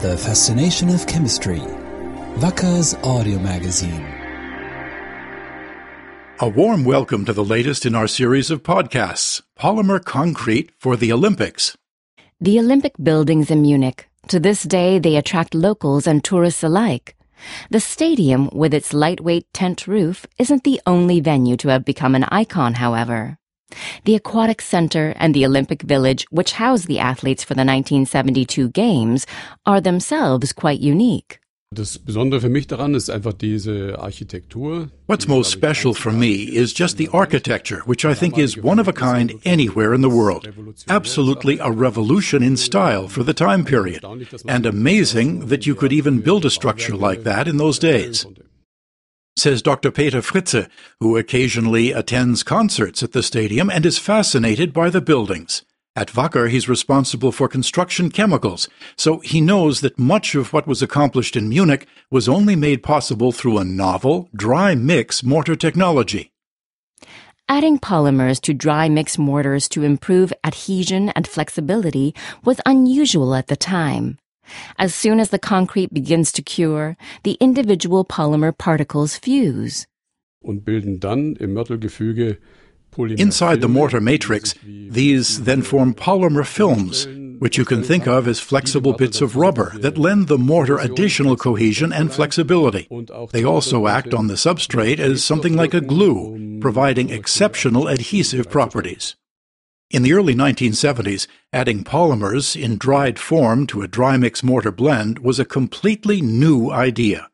The Fascination of Chemistry. Wacker's audio magazine. A warm welcome to the latest in our series of podcasts Polymer Concrete for the Olympics. The Olympic buildings in Munich. To this day, they attract locals and tourists alike. The stadium, with its lightweight tent roof, isn't the only venue to have become an icon, however. The Aquatic Center and the Olympic Village, which housed the athletes for the 1972 Games, are themselves quite unique. Das Besondere für mich daran ist einfach diese Architektur. What's most special for me is just the architecture, which I think is one of a kind anywhere in the world. Absolutely a revolution in style for the time period, and amazing that you could even build a structure like that in those days says Dr. Peter Fritze, who occasionally attends concerts at the stadium and is fascinated by the buildings. At Wacker, he's responsible for construction chemicals, so he knows that much of what was accomplished in Munich was only made possible through a novel, dry mix mortar technology. Adding polymers to dry mix mortars to improve adhesion and flexibility was unusual at the time. As soon as the concrete begins to cure, the individual polymer particles fuse. Und bilden dann im Mörtelgefüge Inside the mortar matrix, these then form polymer films, which you can think of as flexible bits of rubber that lend the mortar additional cohesion and flexibility. They also act on the substrate as something like a glue, providing exceptional adhesive properties. In the early 1970s, adding polymers in dried form to a dry mix mortar blend was a completely new idea.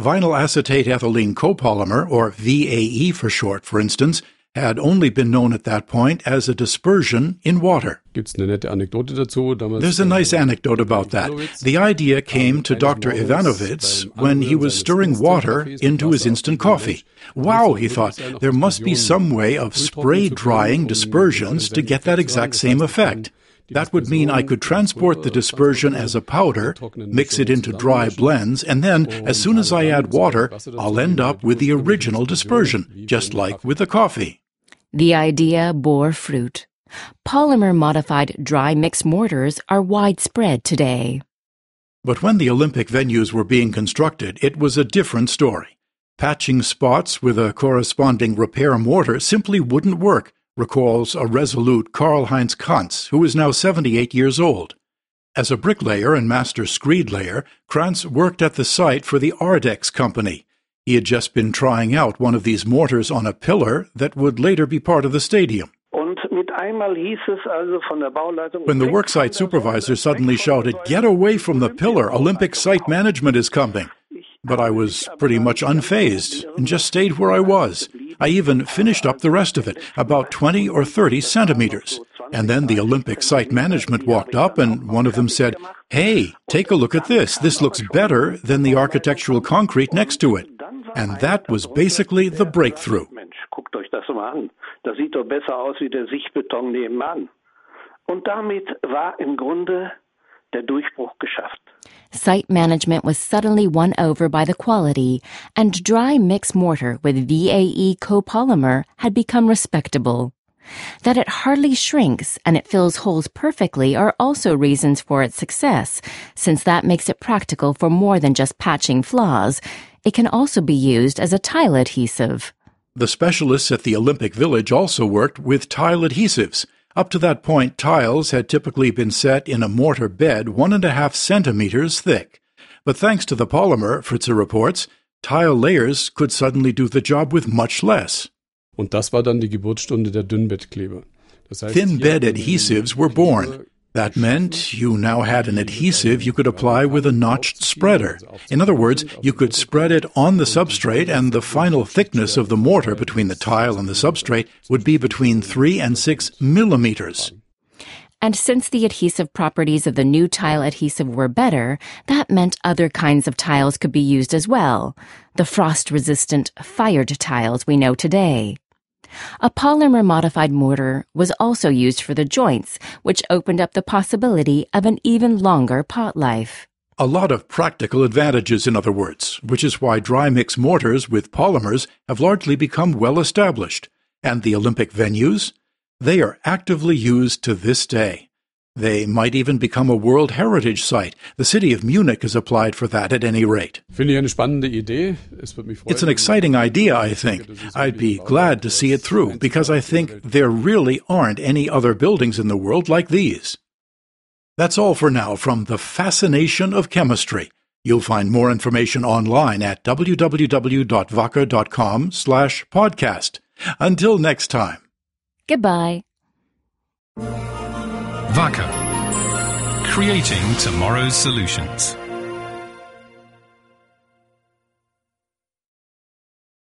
Vinyl acetate ethylene copolymer, or VAE for short, for instance, had only been known at that point as a dispersion in water. There's a nice anecdote about that. The idea came to Dr. Ivanovitz when he was stirring water into his instant coffee. Wow, he thought, there must be some way of spray drying dispersions to get that exact same effect. That would mean I could transport the dispersion as a powder, mix it into dry blends, and then, as soon as I add water, I'll end up with the original dispersion, just like with the coffee. The idea bore fruit. Polymer modified dry mix mortars are widespread today. But when the Olympic venues were being constructed, it was a different story. Patching spots with a corresponding repair mortar simply wouldn't work, recalls a resolute Karl Heinz Kranz, who is now 78 years old. As a bricklayer and master screed layer, Kranz worked at the site for the Ardex company, he had just been trying out one of these mortars on a pillar that would later be part of the stadium. When the worksite supervisor suddenly shouted, Get away from the pillar, Olympic site management is coming. But I was pretty much unfazed and just stayed where I was. I even finished up the rest of it, about 20 or 30 centimeters. And then the Olympic site management walked up and one of them said, Hey, take a look at this. This looks better than the architectural concrete next to it. And that was basically the breakthrough. guckt euch das mal an. Das sieht doch besser aus wie der Sichtbeton nebenan. Und damit war im Grunde der Durchbruch geschafft. Site management was suddenly won over by the quality, and dry mix mortar with VAE copolymer had become respectable. That it hardly shrinks and it fills holes perfectly are also reasons for its success, since that makes it practical for more than just patching flaws. It can also be used as a tile adhesive. The specialists at the Olympic Village also worked with tile adhesives. Up to that point, tiles had typically been set in a mortar bed one and a half centimeters thick. But thanks to the polymer, Fritze reports, tile layers could suddenly do the job with much less. Und das war dann die Geburtsstunde der Dünnbettkleber. Thin bed adhesives were born. That meant you now had an adhesive you could apply with a notched spreader. In other words, you could spread it on the substrate, and the final thickness of the mortar between the tile and the substrate would be between 3 and 6 millimeters. And since the adhesive properties of the new tile adhesive were better, that meant other kinds of tiles could be used as well. The frost resistant, fired tiles we know today. A polymer modified mortar was also used for the joints, which opened up the possibility of an even longer pot life. A lot of practical advantages, in other words, which is why dry mix mortars with polymers have largely become well established. And the Olympic venues? They are actively used to this day. They might even become a World Heritage Site. The city of Munich has applied for that at any rate. Finde ich eine spannende Idee. Es würde mich freuen. It's an exciting idea, I think. I'd be glad to see it through because I think there really aren't any other buildings in the world like these. That's all for now from The Fascination of Chemistry. You'll find more information online at www.wacker.com slash podcast. Until next time. Goodbye. Wacker. Creating tomorrow's solutions.